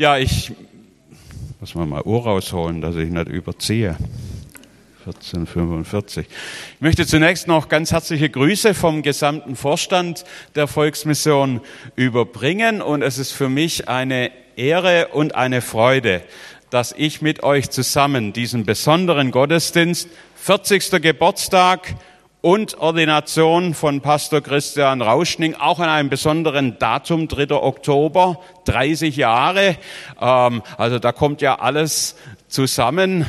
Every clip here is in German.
Ja, ich muss mal mal Uhr rausholen, dass ich nicht überziehe. 1445. Ich möchte zunächst noch ganz herzliche Grüße vom gesamten Vorstand der Volksmission überbringen und es ist für mich eine Ehre und eine Freude, dass ich mit euch zusammen diesen besonderen Gottesdienst, 40. Geburtstag und Ordination von Pastor Christian Rauschning, auch an einem besonderen Datum, 3. Oktober, 30 Jahre. Ähm, also da kommt ja alles zusammen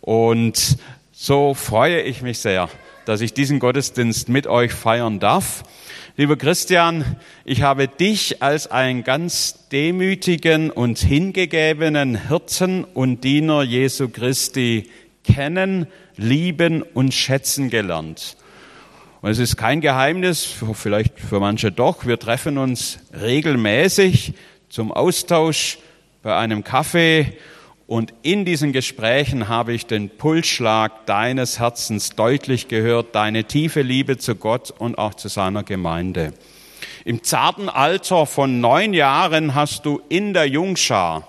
und so freue ich mich sehr, dass ich diesen Gottesdienst mit euch feiern darf. Lieber Christian, ich habe dich als einen ganz demütigen und hingegebenen Hirten und Diener Jesu Christi kennen, lieben und schätzen gelernt. Und es ist kein Geheimnis, vielleicht für manche doch, wir treffen uns regelmäßig zum Austausch bei einem Kaffee und in diesen Gesprächen habe ich den Pulsschlag deines Herzens deutlich gehört, deine tiefe Liebe zu Gott und auch zu seiner Gemeinde. Im zarten Alter von neun Jahren hast du in der Jungschar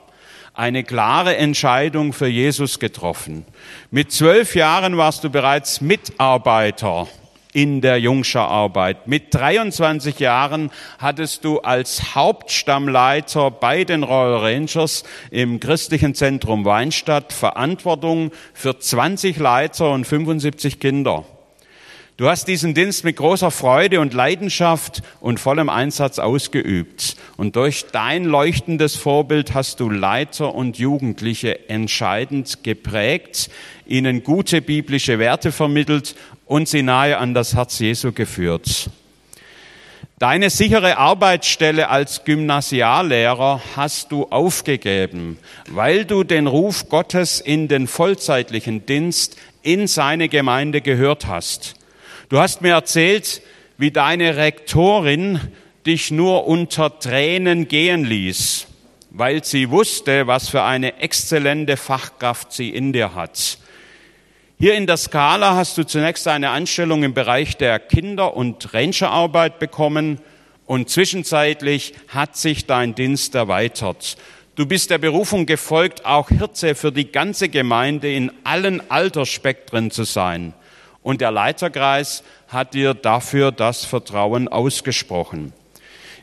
eine klare Entscheidung für Jesus getroffen. Mit zwölf Jahren warst du bereits Mitarbeiter in der Jungscherarbeit. Mit 23 Jahren hattest du als Hauptstammleiter bei den Royal Rangers im christlichen Zentrum Weinstadt Verantwortung für 20 Leiter und 75 Kinder. Du hast diesen Dienst mit großer Freude und Leidenschaft und vollem Einsatz ausgeübt. Und durch dein leuchtendes Vorbild hast du Leiter und Jugendliche entscheidend geprägt, ihnen gute biblische Werte vermittelt und sie nahe an das Herz Jesu geführt. Deine sichere Arbeitsstelle als Gymnasiallehrer hast du aufgegeben, weil du den Ruf Gottes in den vollzeitlichen Dienst in seine Gemeinde gehört hast. Du hast mir erzählt, wie deine Rektorin dich nur unter Tränen gehen ließ, weil sie wusste, was für eine exzellente Fachkraft sie in dir hat. Hier in der Skala hast du zunächst eine Anstellung im Bereich der Kinder- und Rangerarbeit bekommen und zwischenzeitlich hat sich dein Dienst erweitert. Du bist der Berufung gefolgt, auch Hirte für die ganze Gemeinde in allen Altersspektren zu sein. Und der Leiterkreis hat dir dafür das Vertrauen ausgesprochen.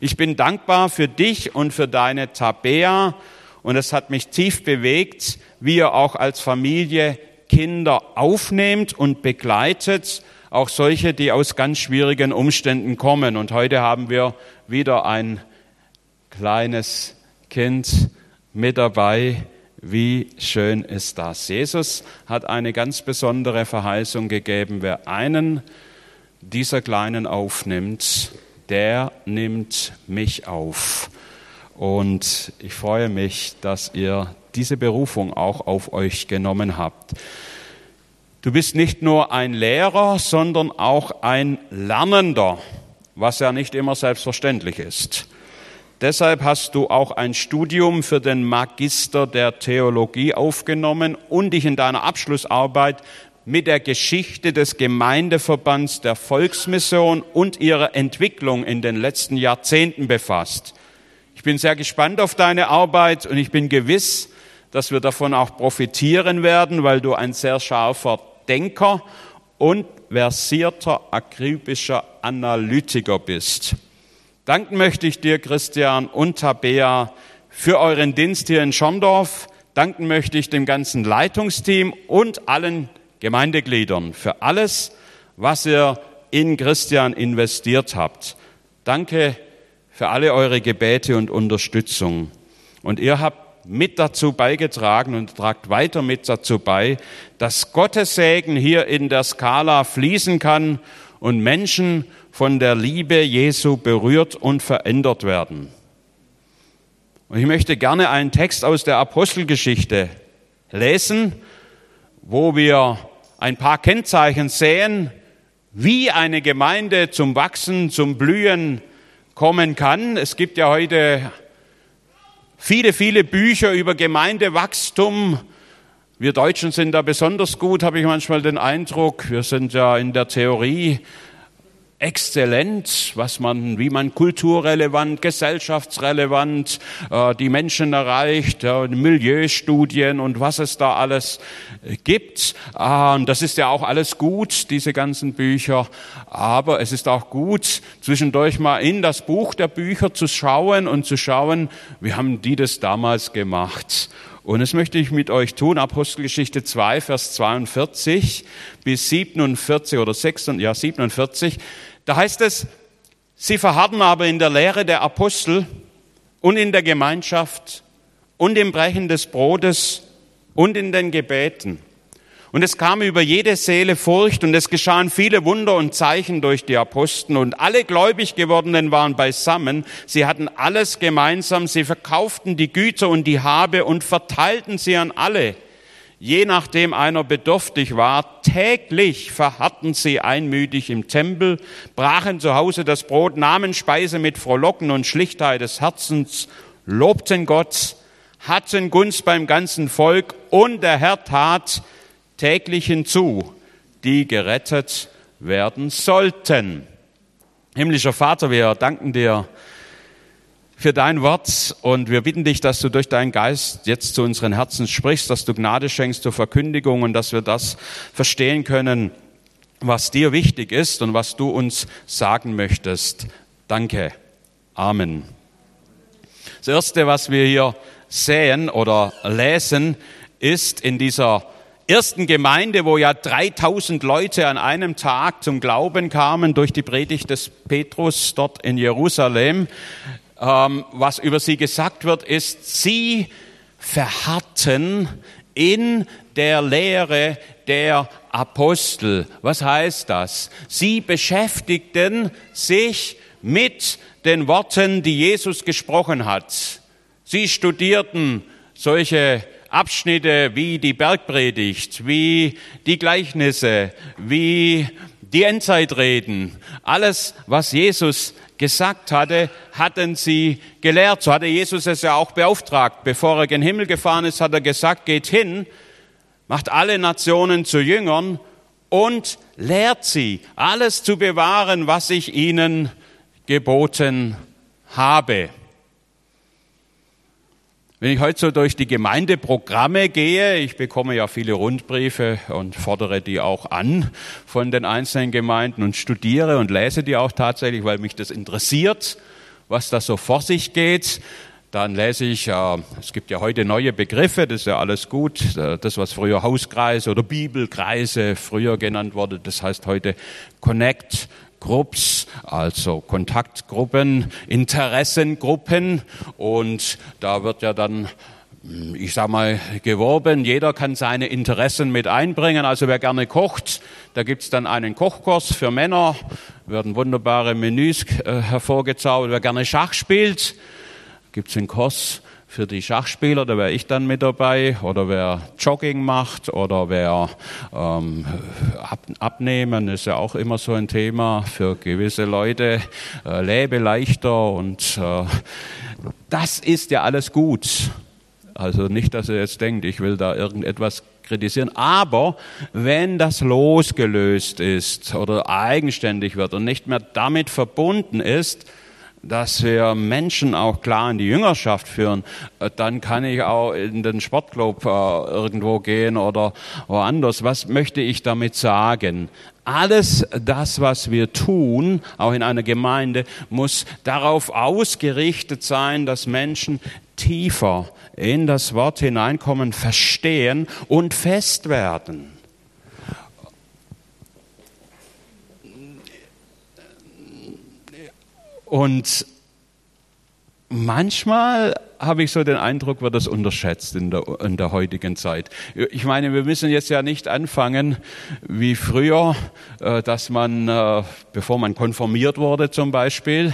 Ich bin dankbar für dich und für deine Tabea und es hat mich tief bewegt, wie ihr auch als Familie Kinder aufnehmt und begleitet, auch solche, die aus ganz schwierigen Umständen kommen. Und heute haben wir wieder ein kleines Kind mit dabei. Wie schön ist das? Jesus hat eine ganz besondere Verheißung gegeben. Wer einen dieser Kleinen aufnimmt, der nimmt mich auf. Und ich freue mich, dass ihr diese Berufung auch auf euch genommen habt. Du bist nicht nur ein Lehrer, sondern auch ein Lernender, was ja nicht immer selbstverständlich ist. Deshalb hast du auch ein Studium für den Magister der Theologie aufgenommen und dich in deiner Abschlussarbeit mit der Geschichte des Gemeindeverbands der Volksmission und ihrer Entwicklung in den letzten Jahrzehnten befasst. Ich bin sehr gespannt auf deine Arbeit und ich bin gewiss, dass wir davon auch profitieren werden, weil du ein sehr scharfer Denker und versierter, akribischer Analytiker bist. Danken möchte ich dir, Christian und Tabea, für euren Dienst hier in Schorndorf. Danken möchte ich dem ganzen Leitungsteam und allen Gemeindegliedern für alles, was ihr in Christian investiert habt. Danke für alle eure Gebete und Unterstützung. Und ihr habt mit dazu beigetragen und tragt weiter mit dazu bei, dass Gottes Segen hier in der Skala fließen kann und Menschen von der Liebe Jesu berührt und verändert werden. Und ich möchte gerne einen Text aus der Apostelgeschichte lesen, wo wir ein paar Kennzeichen sehen, wie eine Gemeinde zum Wachsen, zum Blühen kommen kann. Es gibt ja heute viele, viele Bücher über Gemeindewachstum. Wir Deutschen sind da besonders gut, habe ich manchmal den Eindruck. Wir sind ja in der Theorie exzellent, was man, wie man kulturrelevant, gesellschaftsrelevant äh, die Menschen erreicht, äh, Milieustudien und was es da alles gibt. Äh, das ist ja auch alles gut, diese ganzen Bücher. Aber es ist auch gut, zwischendurch mal in das Buch der Bücher zu schauen und zu schauen, wie haben die das damals gemacht. Und das möchte ich mit euch tun. Apostelgeschichte 2, Vers 42 bis 47 oder 46, ja 47. Da heißt es, sie verharrten aber in der Lehre der Apostel und in der Gemeinschaft und im Brechen des Brotes und in den Gebeten. Und es kam über jede Seele Furcht und es geschahen viele Wunder und Zeichen durch die Apostel und alle gläubig gewordenen waren beisammen. Sie hatten alles gemeinsam. Sie verkauften die Güter und die Habe und verteilten sie an alle je nachdem einer bedürftig war, täglich verharrten sie einmütig im Tempel, brachen zu Hause das Brot, nahmen Speise mit Frohlocken und Schlichtheit des Herzens, lobten Gott, hatten Gunst beim ganzen Volk und der Herr tat täglich hinzu, die gerettet werden sollten. Himmlischer Vater, wir danken dir für dein Wort und wir bitten dich, dass du durch deinen Geist jetzt zu unseren Herzen sprichst, dass du Gnade schenkst zur Verkündigung und dass wir das verstehen können, was dir wichtig ist und was du uns sagen möchtest. Danke. Amen. Das Erste, was wir hier sehen oder lesen, ist in dieser ersten Gemeinde, wo ja 3000 Leute an einem Tag zum Glauben kamen durch die Predigt des Petrus dort in Jerusalem, ähm, was über sie gesagt wird, ist, sie verharrten in der Lehre der Apostel. Was heißt das? Sie beschäftigten sich mit den Worten, die Jesus gesprochen hat. Sie studierten solche Abschnitte wie die Bergpredigt, wie die Gleichnisse, wie die Endzeitreden. Alles, was Jesus gesagt hatte, hatten sie gelehrt. So hatte Jesus es ja auch beauftragt. Bevor er gen Himmel gefahren ist, hat er gesagt, geht hin, macht alle Nationen zu Jüngern und lehrt sie, alles zu bewahren, was ich ihnen geboten habe. Wenn ich heute so durch die Gemeindeprogramme gehe, ich bekomme ja viele Rundbriefe und fordere die auch an von den einzelnen Gemeinden und studiere und lese die auch tatsächlich, weil mich das interessiert, was da so vor sich geht. Dann lese ich, äh, es gibt ja heute neue Begriffe, das ist ja alles gut. Äh, das, was früher Hauskreise oder Bibelkreise früher genannt wurde, das heißt heute Connect, Groups, also Kontaktgruppen, Interessengruppen und da wird ja dann ich sag mal, geworben. Jeder kann seine Interessen mit einbringen. Also wer gerne kocht, da gibt's dann einen Kochkurs für Männer, werden wunderbare Menüs äh, hervorgezaubert. Wer gerne Schach spielt, gibt's einen Kurs für die Schachspieler, da wäre ich dann mit dabei, oder wer Jogging macht, oder wer ähm, ab, abnehmen, ist ja auch immer so ein Thema für gewisse Leute, äh, lebe leichter und äh, das ist ja alles gut. Also nicht, dass ihr jetzt denkt, ich will da irgendetwas kritisieren, aber wenn das losgelöst ist oder eigenständig wird und nicht mehr damit verbunden ist, dass wir Menschen auch klar in die Jüngerschaft führen, äh, dann kann ich auch in den Sportclub äh, irgendwo gehen oder woanders. Was möchte ich damit sagen? Alles das, was wir tun, auch in einer Gemeinde, muss darauf ausgerichtet sein, dass Menschen tiefer in das Wort hineinkommen, verstehen und fest werden. Und manchmal habe ich so den Eindruck, wird das unterschätzt in der, in der heutigen Zeit. Ich meine, wir müssen jetzt ja nicht anfangen wie früher, äh, dass man, äh, bevor man konformiert wurde zum Beispiel,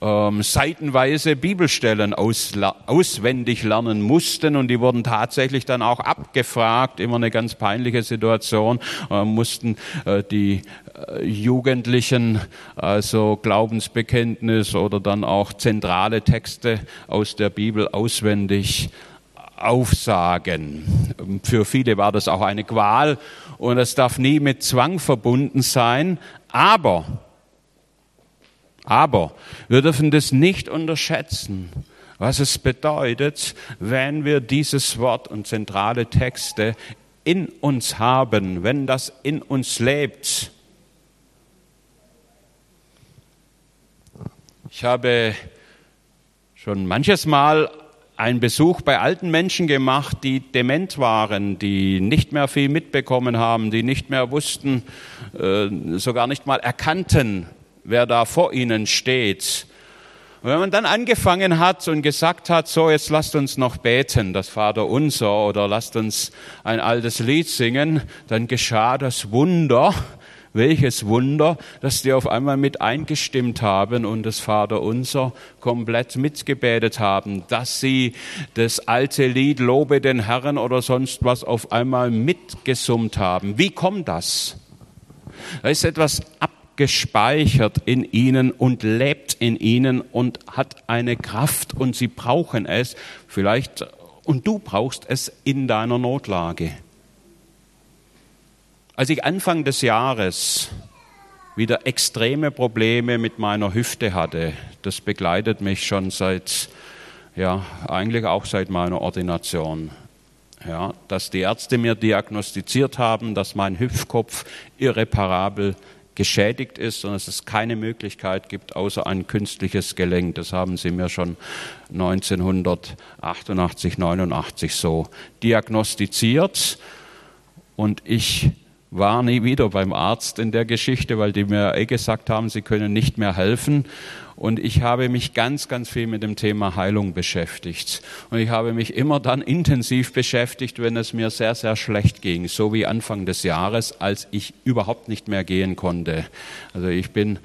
ähm, seitenweise Bibelstellen auswendig lernen mussten und die wurden tatsächlich dann auch abgefragt, immer eine ganz peinliche Situation, äh, mussten äh, die äh, Jugendlichen also Glaubensbekenntnis oder dann auch zentrale Texte aus der Bibel auswendig aufsagen. Für viele war das auch eine Qual und es darf nie mit Zwang verbunden sein, aber Aber wir dürfen das nicht unterschätzen, was es bedeutet, wenn wir dieses Wort und zentrale Texte in uns haben, wenn das in uns lebt. Ich habe schon manches Mal einen Besuch bei alten Menschen gemacht, die dement waren, die nicht mehr viel mitbekommen haben, die nicht mehr wussten, äh, sogar nicht mal erkannten, wer da vor ihnen steht. Und wenn man dann angefangen hat und gesagt hat, so jetzt lasst uns noch beten, das Vater unser, oder lasst uns ein altes Lied singen, dann geschah das Wunder, welches Wunder, dass die auf einmal mit eingestimmt haben und das Vater unser komplett mitgebetet haben, dass sie das alte Lied Lobe den Herrn oder sonst was auf einmal mitgesummt haben. Wie kommt das? Da ist etwas abgespeichert in ihnen und lebt in ihnen und hat eine Kraft und sie brauchen es vielleicht und du brauchst es in deiner Notlage. Als ich Anfang des Jahres wieder extreme Probleme mit meiner Hüfte hatte, das begleitet mich schon seit, ja, eigentlich auch seit meiner Ordination. Ja, dass die Ärzte mir diagnostiziert haben, dass mein Hüftkopf irreparabel geschädigt ist und dass es keine Möglichkeit gibt, außer ein künstliches Gelenk. Das haben sie mir schon 1988, 89 so diagnostiziert. Und ich war nie wieder beim Arzt in der Geschichte, weil die mir eh gesagt haben, sie können nicht mehr helfen. Und ich habe mich ganz, ganz viel mit dem Thema Heilung beschäftigt. Und ich habe mich immer dann intensiv beschäftigt, wenn es mir sehr, sehr schlecht ging. So wie Anfang des Jahres, als ich überhaupt nicht mehr gehen konnte. Also ich bin,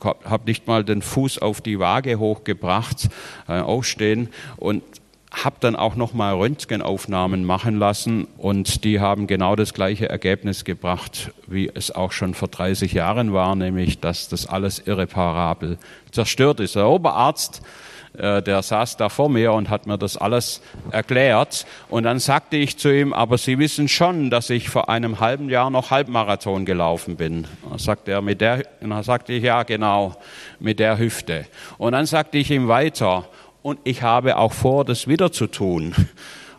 habe nicht mal den Fuß auf die Waage hochgebracht, äh, aufstehen. Und habe dann auch nochmal Röntgenaufnahmen machen lassen und die haben genau das gleiche Ergebnis gebracht, wie es auch schon vor 30 Jahren war, nämlich dass das alles irreparabel zerstört ist. Der Oberarzt, äh, der saß da vor mir und hat mir das alles erklärt und dann sagte ich zu ihm, aber Sie wissen schon, dass ich vor einem halben Jahr noch Halbmarathon gelaufen bin. Dann sagte er, mit der, dann sagte ich, ja genau, mit der Hüfte. Und dann sagte ich ihm weiter, und ich habe auch vor, das wieder zu tun.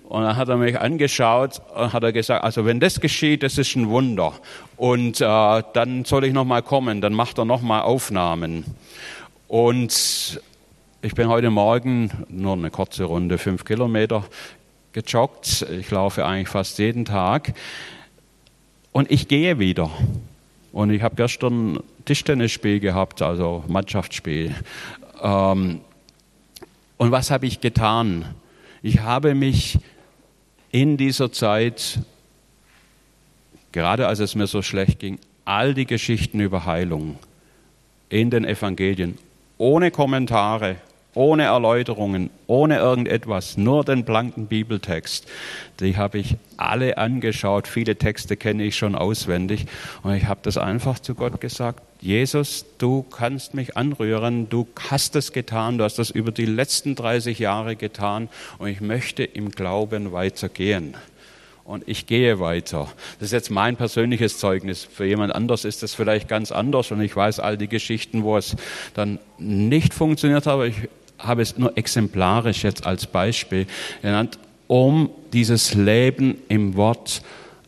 Und dann hat er mich angeschaut und hat er gesagt, also wenn das geschieht, das ist ein Wunder. Und äh, dann soll ich nochmal kommen, dann macht er nochmal Aufnahmen. Und ich bin heute Morgen nur eine kurze Runde, fünf Kilometer gejoggt. Ich laufe eigentlich fast jeden Tag. Und ich gehe wieder. Und ich habe gestern Tischtennisspiel gehabt, also Mannschaftsspiel. Ähm, und was habe ich getan? Ich habe mich in dieser Zeit, gerade als es mir so schlecht ging, all die Geschichten über Heilung in den Evangelien ohne Kommentare, ohne Erläuterungen, ohne irgendetwas, nur den blanken Bibeltext. Die habe ich alle angeschaut. Viele Texte kenne ich schon auswendig. Und ich habe das einfach zu Gott gesagt. Jesus, du kannst mich anrühren. Du hast es getan. Du hast das über die letzten 30 Jahre getan. Und ich möchte im Glauben weitergehen und ich gehe weiter. Das ist jetzt mein persönliches Zeugnis. Für jemand anders ist das vielleicht ganz anders und ich weiß all die Geschichten, wo es dann nicht funktioniert hat, aber ich habe es nur exemplarisch jetzt als Beispiel genannt, um dieses Leben im Wort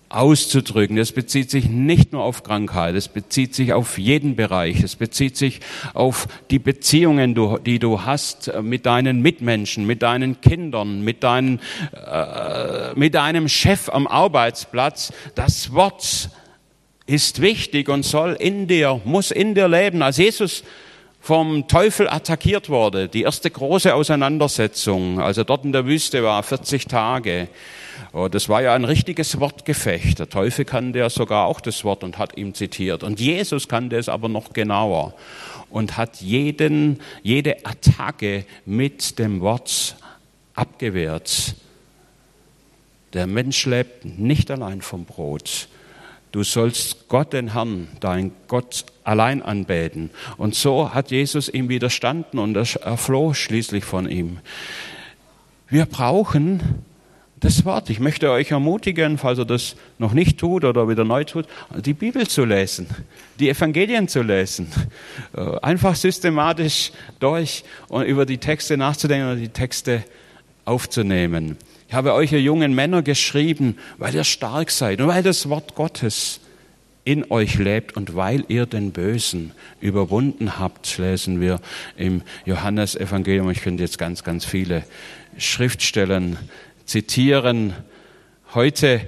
auszudrücken. Das bezieht sich nicht nur auf Krankheit, es bezieht sich auf jeden Bereich, es bezieht sich auf die Beziehungen, die du hast mit deinen Mitmenschen, mit deinen Kindern, mit, deinen, äh, mit deinem Chef am Arbeitsplatz. Das Wort ist wichtig und soll in dir, muss in dir leben. Als Jesus vom Teufel attackiert wurde, die erste große Auseinandersetzung, als er dort in der Wüste war, 40 Tage. Oh, das war ja ein richtiges Wortgefecht. Der Teufel kannte ja sogar auch das Wort und hat ihm zitiert. Und Jesus kannte es aber noch genauer und hat jeden, jede Attacke mit dem Wort abgewehrt. Der Mensch lebt nicht allein vom Brot, Du sollst Gott, den Herrn, dein Gott allein anbeten. Und so hat Jesus ihm widerstanden und er floh schließlich von ihm. Wir brauchen das Wort. Ich möchte euch ermutigen, falls ihr das noch nicht tut oder wieder neu tut, die Bibel zu lesen, die Evangelien zu lesen. Äh, einfach systematisch durch und über die Texte nachzudenken und die Texte aufzunehmen. Ich habe euch, ihr jungen Männer, geschrieben, weil ihr stark seid und weil das Wort Gottes in euch lebt und weil ihr den Bösen überwunden habt, lesen wir im Johannesevangelium. Ich könnte jetzt ganz, ganz viele Schriftstellen zitieren. Heute,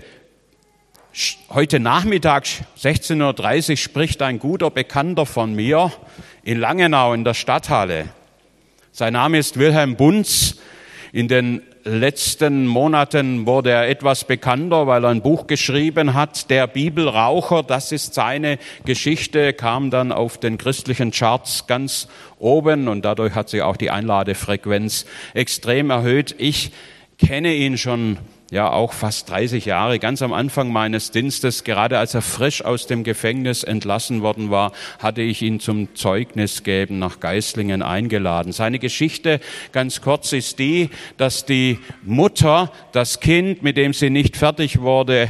heute Nachmittag, 16.30 Uhr, spricht ein guter Bekannter von mir in Langenau in der Stadthalle. Sein Name ist Wilhelm Bunz. In den letzten Monaten wurde er etwas bekannter, weil er ein Buch geschrieben hat, Der Bibelraucher. Das ist seine Geschichte, kam dann auf den christlichen Charts ganz oben und dadurch hat sich auch die Einladefrequenz extrem erhöht. Ich kenne ihn schon ja auch fast 30 Jahre, ganz am Anfang meines Dienstes, gerade als er frisch aus dem Gefängnis entlassen worden war, hatte ich ihn zum Zeugnis geben nach Geislingen eingeladen. Seine Geschichte, ganz kurz, ist die, dass die Mutter das Kind, mit dem sie nicht fertig wurde,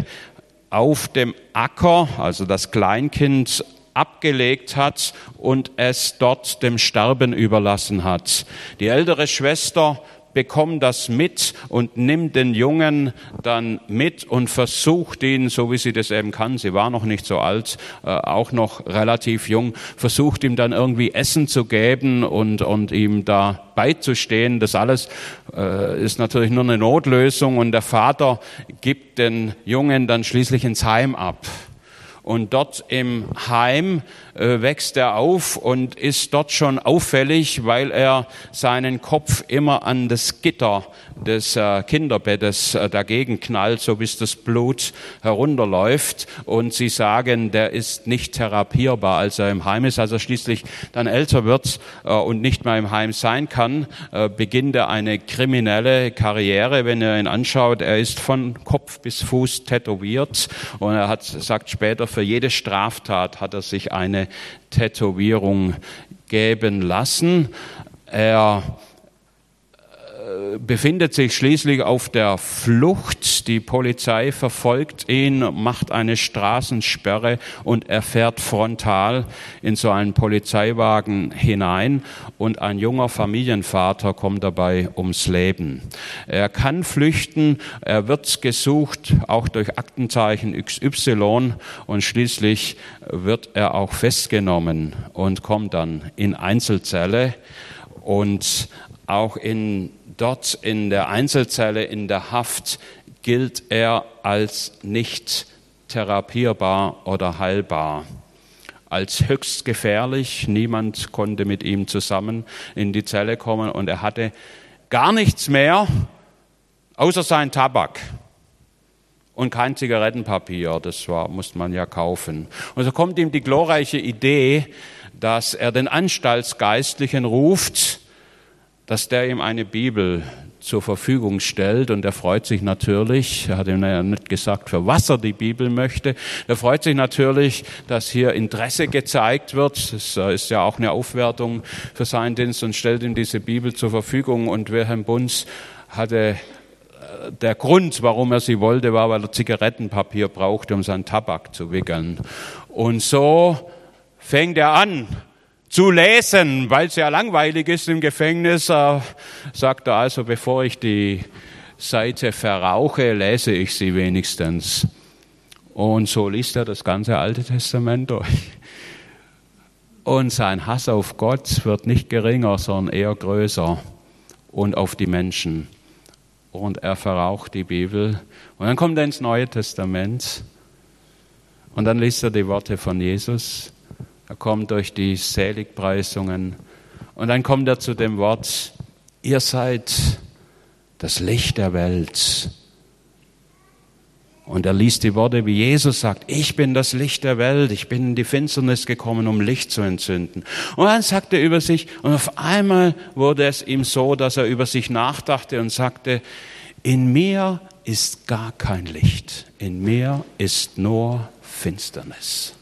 auf dem Acker, also das Kleinkind, abgelegt hat und es dort dem Sterben überlassen hat. Die ältere Schwester bekommt das mit und nimmt den Jungen dann mit und versucht ihn, so wie sie das eben kann, sie war noch nicht so alt, äh, auch noch relativ jung, versucht ihm dann irgendwie Essen zu geben und, und ihm da beizustehen. Das alles äh, ist natürlich nur eine Notlösung und der Vater gibt den Jungen dann schließlich ins Heim ab. Und dort im Heim äh, wächst er auf und ist dort schon auffällig, weil er seinen Kopf immer an das Gitter des äh, Kinderbettes äh, dagegen knallt, so bis das Blut herunterläuft. Und sie sagen, der ist nicht therapierbar, als er im Heim ist. Als er schließlich dann älter wird und nicht mehr im Heim sein kann, beginnt er eine kriminelle Karriere. Wenn er ihn anschaut, er ist von Kopf bis Fuß tätowiert und er hat, sagt später, für jede Straftat hat er sich eine Tätowierung geben lassen. Er befindet sich schließlich auf der Flucht. Die Polizei verfolgt ihn, macht eine Straßensperre und er fährt frontal in so einen Polizeiwagen hinein und ein junger Familienvater kommt dabei ums Leben. Er kann flüchten, er wird gesucht, auch durch Aktenzeichen XY und schließlich wird er auch festgenommen und kommt dann in Einzelzelle und auch in dort in der Einzelzelle in der Haft gilt er als nicht therapierbar oder heilbar, als höchst gefährlich. Niemand konnte mit ihm zusammen in die Zelle kommen und er hatte gar nichts mehr außer sein Tabak und kein Zigarettenpapier. Das war, musste man ja kaufen. Und so kommt ihm die glorreiche Idee, dass er den Anstaltsgeistlichen ruft dass der ihm eine Bibel zur Verfügung stellt und er freut sich natürlich, er hat ihm ja nicht gesagt, für was er die Bibel möchte, er freut sich natürlich, dass hier Interesse gezeigt wird, das äh, ist ja auch eine Aufwertung für seinen Dienst und stellt ihm diese Bibel zur Verfügung und Wilhelm Bunz hatte äh, der Grund, warum er sie wollte, war, weil er Zigarettenpapier brauchte, um seinen Tabak zu wickeln. Und so fängt er an, zu lesen, weil es ja langweilig ist im Gefängnis, äh, sagt er also, bevor ich die Seite verrauche, lese ich sie wenigstens. Und so liest er das ganze Alte Testament durch. Und sein Hass auf Gott wird nicht geringer, sondern eher größer und auf die Menschen. Und er verraucht die Bibel. Und dann kommt er ins Neue Testament. Und dann liest er die Worte von Jesus. Er kommt durch die Seligpreisungen. Und dann kommt er zu dem Wort, ihr seid das Licht der Welt. Und er liest die Worte, wie Jesus sagt, ich bin das Licht der Welt, ich bin in die Finsternis gekommen, um Licht zu entzünden. Und dann sagt er über sich, und auf einmal wurde es ihm so, dass er über sich nachdachte und sagte, in mir ist gar kein Licht, in mir ist nur Finsternis.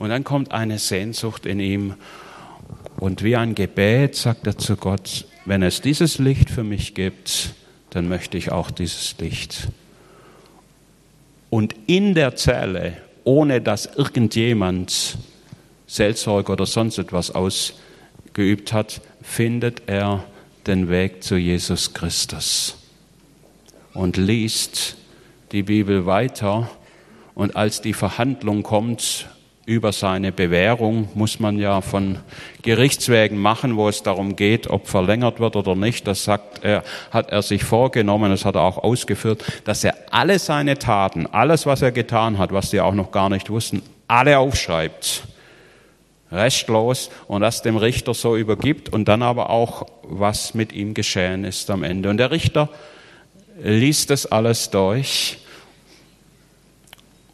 Und dann kommt eine Sehnsucht in ihm. Und wie ein Gebet sagt er zu Gott, wenn es dieses Licht für mich gibt, dann möchte ich auch dieses Licht. Und in der Zelle, ohne dass irgendjemand Seelsorge oder sonst etwas ausgeübt hat, findet er den Weg zu Jesus Christus und liest die Bibel weiter. Und als die Verhandlung kommt über seine Bewährung, muss man ja von Gerichtswegen machen, wo es darum geht, ob verlängert wird oder nicht. Das sagt er, hat er sich vorgenommen, das hat er auch ausgeführt, dass er alle seine Taten, alles, was er getan hat, was die auch noch gar nicht wussten, alle aufschreibt restlos und das dem Richter so übergibt und dann aber auch, was mit ihm geschehen ist am Ende. Und der Richter liest das alles durch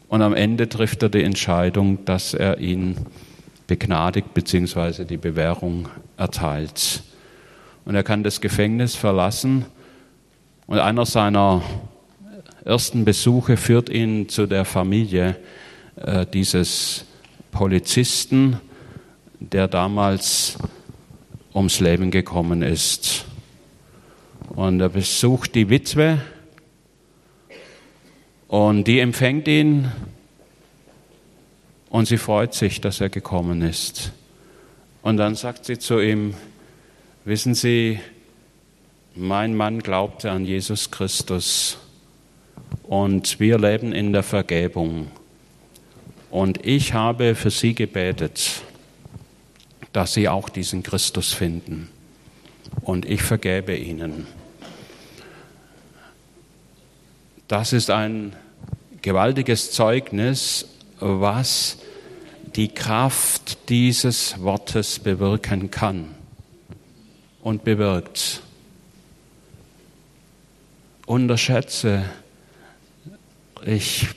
und am Ende trifft er die Entscheidung, dass er ihn begnadigt bzw. die Bewährung erteilt. Und er kann das Gefängnis verlassen und einer seiner ersten Besuche führt ihn zu der Familie äh, dieses Polizisten, der damals ums Leben gekommen ist. Und er besucht die Witwe und die empfängt ihn und sie freut sich, dass er gekommen ist. Und dann sagt sie zu ihm, wissen Sie, mein Mann glaubte an Jesus Christus und wir leben in der Vergebung. Und ich habe für Sie gebetet dass sie auch diesen Christus finden. Und ich vergebe ihnen. Das ist ein gewaltiges Zeugnis, was die Kraft dieses Wortes bewirken kann und bewirkt. Unterschätze, ich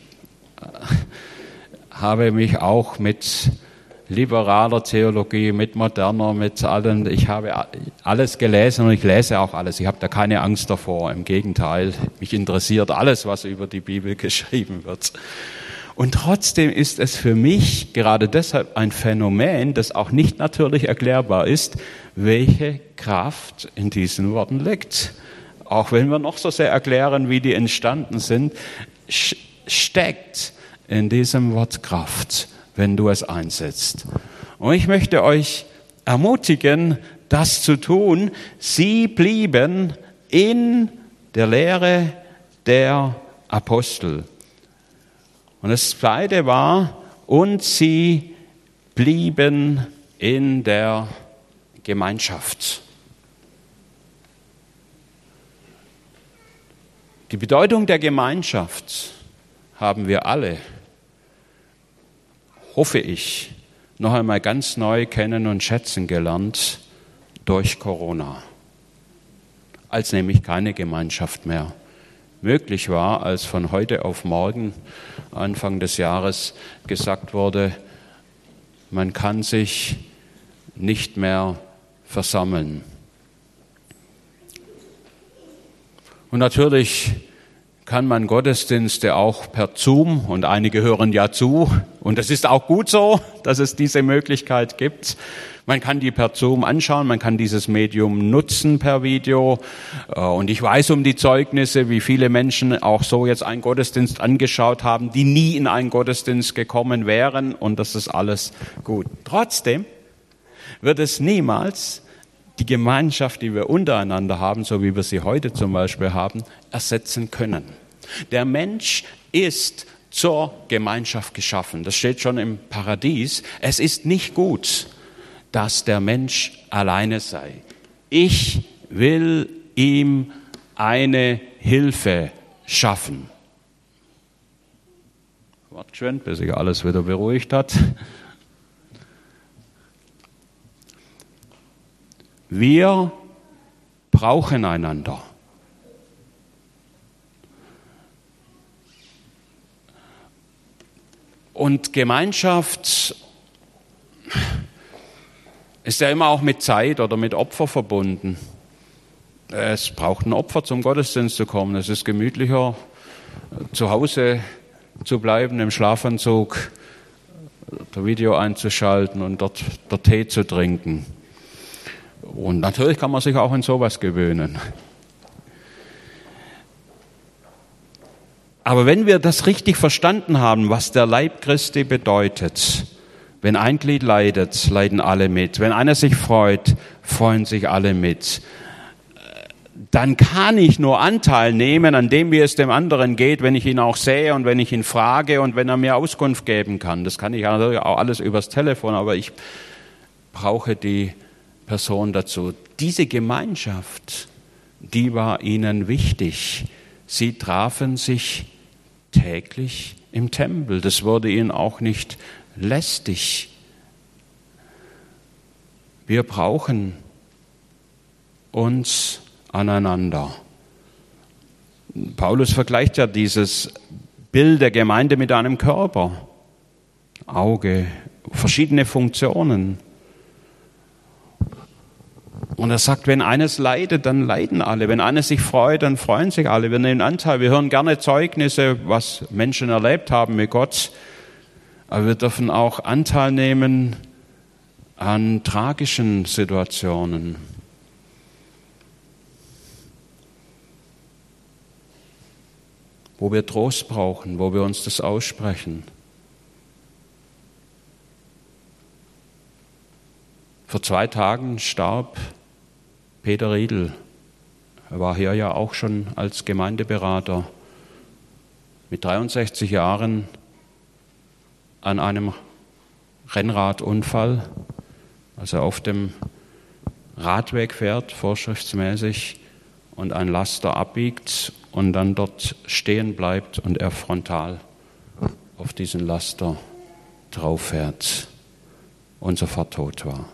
habe mich auch mit liberaler Theologie, mit moderner, mit allem. Ich habe alles gelesen und ich lese auch alles. Ich habe da keine Angst davor. Im Gegenteil, mich interessiert alles, was über die Bibel geschrieben wird. Und trotzdem ist es für mich gerade deshalb ein Phänomen, das auch nicht natürlich erklärbar ist, welche Kraft in diesen Worten liegt. Auch wenn wir noch so sehr erklären, wie die entstanden sind, steckt in diesem Wort Kraft wenn du es einsetzt. Und ich möchte euch ermutigen, das zu tun. Sie blieben in der Lehre der Apostel. Und das zweite war, und sie blieben in der Gemeinschaft. Die Bedeutung der Gemeinschaft haben wir alle hoffe ich, noch einmal ganz neu kennen und schätzen gelernt durch Corona, als nämlich keine Gemeinschaft mehr möglich war, als von heute auf morgen, Anfang des Jahres, gesagt wurde, man kann sich nicht mehr versammeln. Und natürlich kann man Gottesdienste auch per Zoom und einige hören ja zu und es ist auch gut so, dass es diese Möglichkeit gibt. Man kann die per Zoom anschauen, man kann dieses Medium nutzen per Video äh, und ich weiß um die Zeugnisse, wie viele Menschen auch so jetzt einen Gottesdienst angeschaut haben, die nie in einen Gottesdienst gekommen wären und das ist alles gut. Trotzdem wird es niemals die Gemeinschaft, die wir untereinander haben, so wie wir sie heute zum Beispiel haben, ersetzen können. Der Mensch ist zur Gemeinschaft geschaffen. Das steht schon im Paradies. Es ist nicht gut, dass der Mensch alleine sei. Ich will ihm eine Hilfe schaffen. Wart schön, bis sich alles wieder beruhigt hat. Wir brauchen einander. Und Gemeinschaft ist ja immer auch mit Zeit oder mit Opfer verbunden. Es braucht ein Opfer, zum Gottesdienst zu kommen. Es ist gemütlicher, zu Hause zu bleiben, im Schlafanzug, das Video einzuschalten und dort der Tee zu trinken. Und natürlich kann man sich auch an sowas gewöhnen. Aber wenn wir das richtig verstanden haben, was der Leib Christi bedeutet, wenn ein Glied leidet, leiden alle mit. Wenn einer sich freut, freuen sich alle mit. Dann kann ich nur Anteil nehmen an dem, wie es dem anderen geht, wenn ich ihn auch sehe und wenn ich ihn frage und wenn er mir Auskunft geben kann. Das kann ich auch alles übers Telefon, aber ich brauche die Person dazu. Diese Gemeinschaft, die war ihnen wichtig. Sie trafen sich täglich im Tempel. Das wurde ihnen auch nicht lästig. Wir brauchen uns aneinander. Paulus vergleicht ja dieses Bild der Gemeinde mit einem Körper. Auge, verschiedene Funktionen. Und er sagt, wenn eines leidet, dann leiden alle. Wenn eines sich freut, dann freuen sich alle. Wir nehmen Anteil. Wir hören gerne Zeugnisse, was Menschen erlebt haben mit Gott. Aber wir dürfen auch Anteil nehmen an tragischen Situationen. Wo wir Trost brauchen, wo wir uns das aussprechen. Vor zwei Tagen starb Peter Riedel. Er war hier ja auch schon als Gemeindeberater. Mit 63 Jahren an einem Rennradunfall, als er auf dem Radweg fährt, vorschriftsmäßig, und ein Laster abbiegt und dann dort stehen bleibt und er frontal auf diesen Laster drauf fährt und sofort tot war.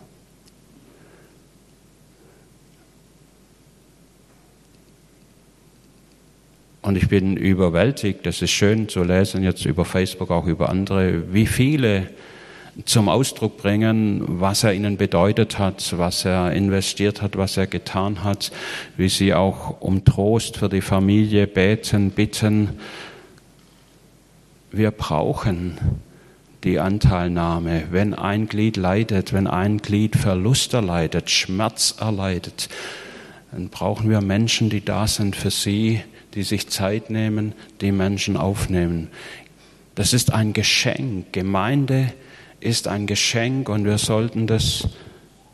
Und ich bin überwältigt, das ist schön zu lesen, jetzt über Facebook, auch über andere, wie viele zum Ausdruck bringen, was er ihnen bedeutet hat, was er investiert hat, was er getan hat, wie sie auch um Trost für die Familie beten, bitten. Wir brauchen die Anteilnahme, wenn ein Glied leidet, wenn ein Glied Verlust erleidet, Schmerz erleidet, dann brauchen wir Menschen, die da sind für sie, die sich Zeit nehmen, die Menschen aufnehmen. Das ist ein Geschenk. Gemeinde ist ein Geschenk und wir sollten das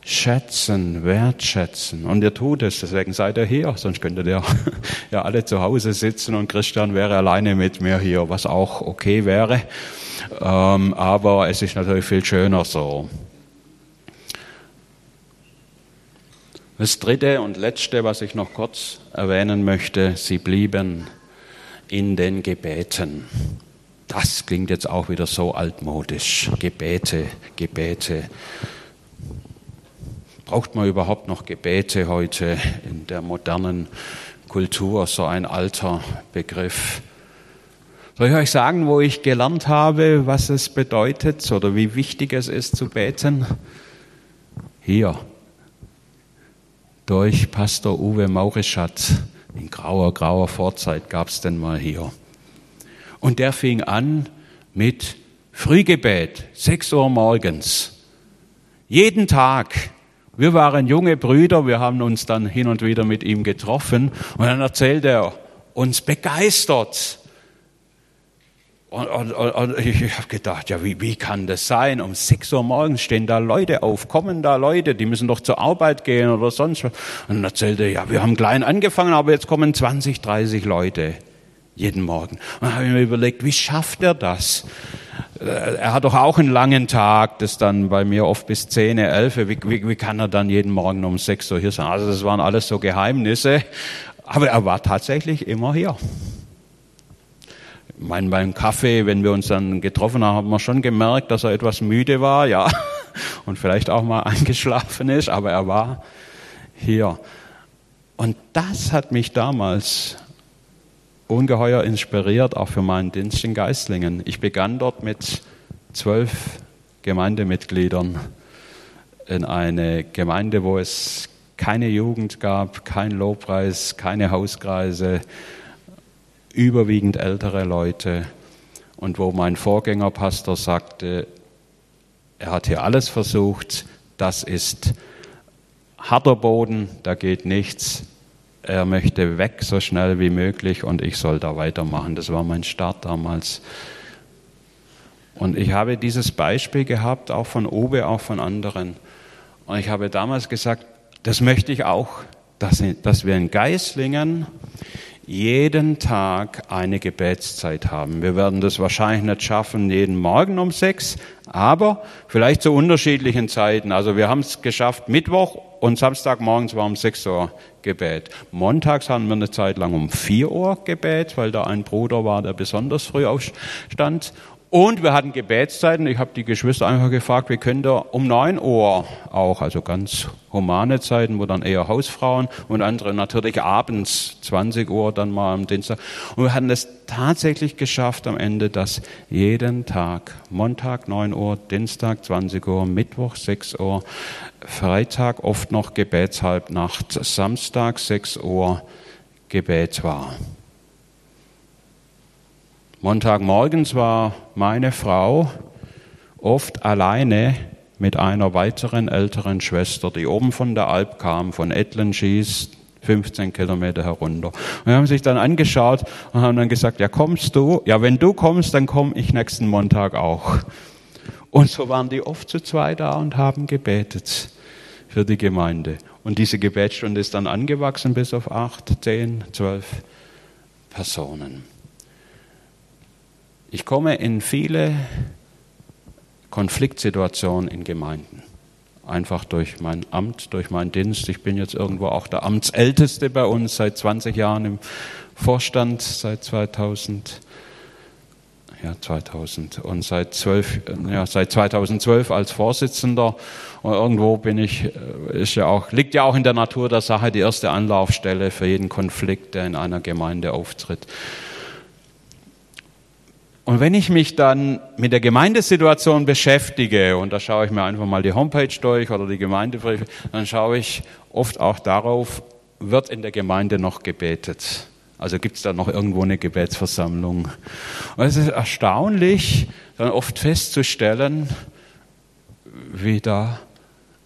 schätzen, wertschätzen. Und ihr tut es, deswegen seid ihr hier, sonst könntet ihr ja alle zu Hause sitzen und Christian wäre alleine mit mir hier, was auch okay wäre. Ähm, aber es ist natürlich viel schöner so. Das dritte und letzte, was ich noch kurz erwähnen möchte, sie blieben in den Gebeten. Das klingt jetzt auch wieder so altmodisch. Gebete, Gebete. Braucht man überhaupt noch Gebete heute in der modernen Kultur, so ein alter Begriff? Soll ich euch sagen, wo ich gelernt habe, was es bedeutet oder wie wichtig es ist zu beten? Hier durch Pastor Uwe Maurischat. In grauer, grauer Vorzeit gab es denn mal hier. Und der fing an mit Frühgebet, 6 Uhr morgens. Jeden Tag. Wir waren junge Brüder, wir haben uns dann hin und wieder mit ihm getroffen und dann erzählt er uns begeistert und, und, und ich habe gedacht, ja, wie, wie kann das sein? Um 6 Uhr morgens stehen da Leute auf, kommen da Leute, die müssen doch zur Arbeit gehen oder sonst was. Und dann erzählte er, ja, wir haben klein angefangen, aber jetzt kommen 20, 30 Leute jeden Morgen. Und dann habe ich mir überlegt, wie schafft er das? Äh, er hat doch auch einen langen Tag, das dann bei mir oft bis 10, 11. Wie, wie, wie kann er dann jeden Morgen um 6 Uhr hier sein? Also das waren alles so Geheimnisse. Aber er war tatsächlich immer hier mein, beim Kaffee, wenn wir uns dann getroffen haben, haben wir schon gemerkt, dass er etwas müde war, ja, und vielleicht auch mal eingeschlafen ist, aber er war hier. Und das hat mich damals ungeheuer inspiriert, auch für meinen Dienst in Geislingen. Ich begann dort mit zwölf Gemeindemitgliedern in eine Gemeinde, wo es keine Jugend gab, kein Lobpreis, keine Hauskreise, überwiegend ältere Leute und wo mein Vorgängerpastor sagte, er hat hier alles versucht, das ist harter Boden, da geht nichts, er möchte weg so schnell wie möglich und ich soll da weitermachen. Das war mein Start damals. Und ich habe dieses Beispiel gehabt, auch von Obe, auch von anderen. Und ich habe damals gesagt, das möchte ich auch, dass, dass wir in Geislingen jeden Tag eine Gebetszeit haben. Wir werden das wahrscheinlich nicht schaffen, jeden Morgen um sechs, aber vielleicht zu unterschiedlichen Zeiten. Also wir haben es geschafft, Mittwoch und Samstagmorgens war um sechs Uhr Gebet. Montags haben wir eine Zeit lang um vier Uhr Gebet, weil da ein Bruder war, der besonders früh aufstand. Und wir hatten Gebetszeiten. Ich habe die Geschwister einfach gefragt, wir können da um neun Uhr auch, also ganz humane Zeiten, wo dann eher Hausfrauen und andere natürlich abends 20 Uhr dann mal am Dienstag. Und wir hatten es tatsächlich geschafft am Ende, dass jeden Tag, Montag 9 Uhr, Dienstag 20 Uhr, Mittwoch 6 Uhr, Freitag oft noch Gebetshalbnacht, Samstag 6 Uhr Gebet war. Montagmorgens war meine Frau oft alleine mit einer weiteren älteren Schwester, die oben von der Alp kam, von Etlenschieß, 15 Kilometer herunter. Und wir haben sich dann angeschaut und haben dann gesagt, ja kommst du? Ja, wenn du kommst, dann komme ich nächsten Montag auch. Und so waren die oft zu zweit da und haben gebetet für die Gemeinde. Und diese Gebetsstunde ist dann angewachsen bis auf acht, zehn, zwölf Personen. Ich komme in viele Konfliktsituationen in Gemeinden. Einfach durch mein Amt, durch meinen Dienst. Ich bin jetzt irgendwo auch der Amtsälteste bei uns, seit 20 Jahren im Vorstand, seit 2000 ja, 2000 und seit, 12, ja, seit 2012 als Vorsitzender. Und irgendwo bin ich, äh, ist ja auch, liegt ja auch in der Natur der Sache die erste Anlaufstelle für jeden Konflikt, der in einer Gemeinde auftritt. Und wenn ich mich dann mit der Gemeindesituation beschäftige, und da schaue ich mir einfach mal die Homepage durch oder die Gemeindebriefe, dann schaue ich oft auch darauf, wird in der Gemeinde noch gebetet? Also gibt es da noch irgendwo eine Gebetsversammlung? Und es ist erstaunlich, dann oft festzustellen, wie da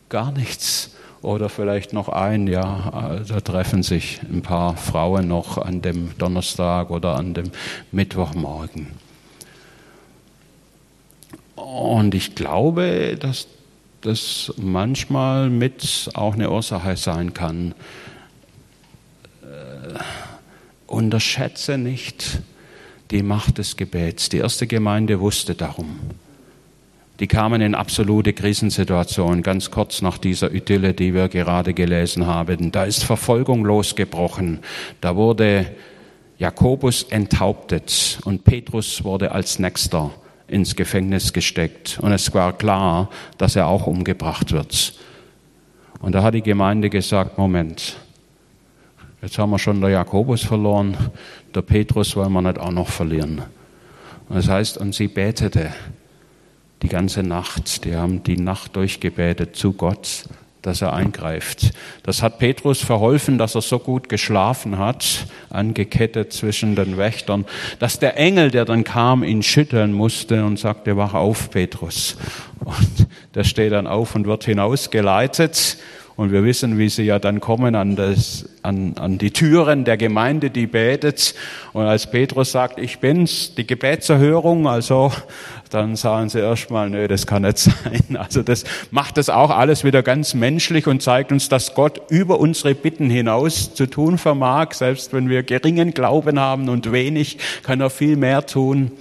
gar nichts oder vielleicht noch ein, ja, da treffen sich ein paar Frauen noch an dem Donnerstag oder an dem Mittwochmorgen. Und ich glaube, dass das manchmal mit auch eine Ursache sein kann. Äh, unterschätze nicht die Macht des Gebets. Die erste Gemeinde wusste darum. Die kamen in absolute Krisensituationen, ganz kurz nach dieser Idylle, die wir gerade gelesen haben. Da ist Verfolgung losgebrochen. Da wurde Jakobus enthauptet und Petrus wurde als Nächster ins Gefängnis gesteckt und es war klar, dass er auch umgebracht wird. Und da hat die Gemeinde gesagt, Moment, jetzt haben wir schon der Jakobus verloren, der Petrus wollen wir nicht auch noch verlieren. Und das heißt, und sie betete die ganze Nacht, die haben die Nacht durchgebetet zu Gott dass er eingreift. Das hat Petrus verholfen, dass er so gut geschlafen hat, angekettet zwischen den Wächtern, dass der Engel, der dann kam, ihn schütteln musste und sagte, wach auf, Petrus. Und der steht dann auf und wird hinausgeleitet. Und wir wissen, wie sie ja dann kommen an, das, an, an die Türen der Gemeinde, die betet. Und als Petrus sagt, ich bin's, die Gebetserhörung, also dann sagen sie erstmal, nö, das kann nicht sein. Also das macht das auch alles wieder ganz menschlich und zeigt uns, dass Gott über unsere Bitten hinaus zu tun vermag. Selbst wenn wir geringen Glauben haben und wenig, kann er viel mehr tun.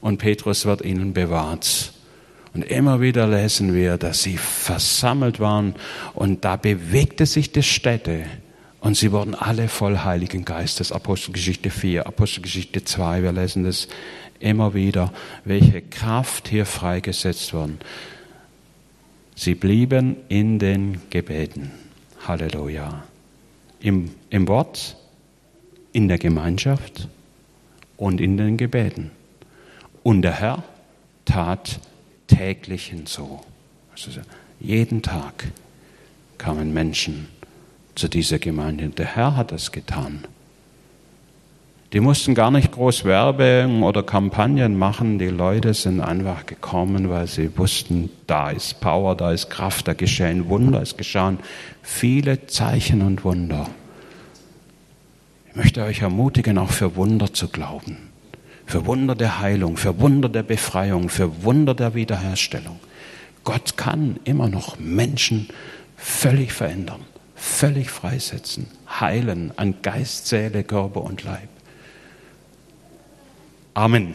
Und Petrus wird ihnen bewahrt. Und immer wieder lesen wir, dass sie versammelt waren und da bewegte sich die Städte und sie wurden alle voll Heiligen Geistes. Apostelgeschichte 4, Apostelgeschichte 2, wir lesen das immer wieder, welche Kraft hier freigesetzt worden. Sie blieben in den Gebeten. Halleluja. Im, Im Wort, in der Gemeinschaft und in den Gebeten. Und der Herr tat täglich hinzu. Also jeden Tag kamen Menschen zu dieser Gemeinde. Der Herr hat es getan. Die mussten gar nicht groß Werbung oder Kampagnen machen. Die Leute sind einfach gekommen, weil sie wussten, da ist Power, da ist Kraft, da geschehen Wunder, es geschahen viele Zeichen und Wunder. Ich möchte euch ermutigen, auch für Wunder zu glauben. Für Wunder der Heilung, für Wunder der Befreiung, für Wunder der Wiederherstellung. Gott kann immer noch Menschen völlig verändern, völlig freisetzen, heilen an Geist, Seele, Körper und Leib. Amen.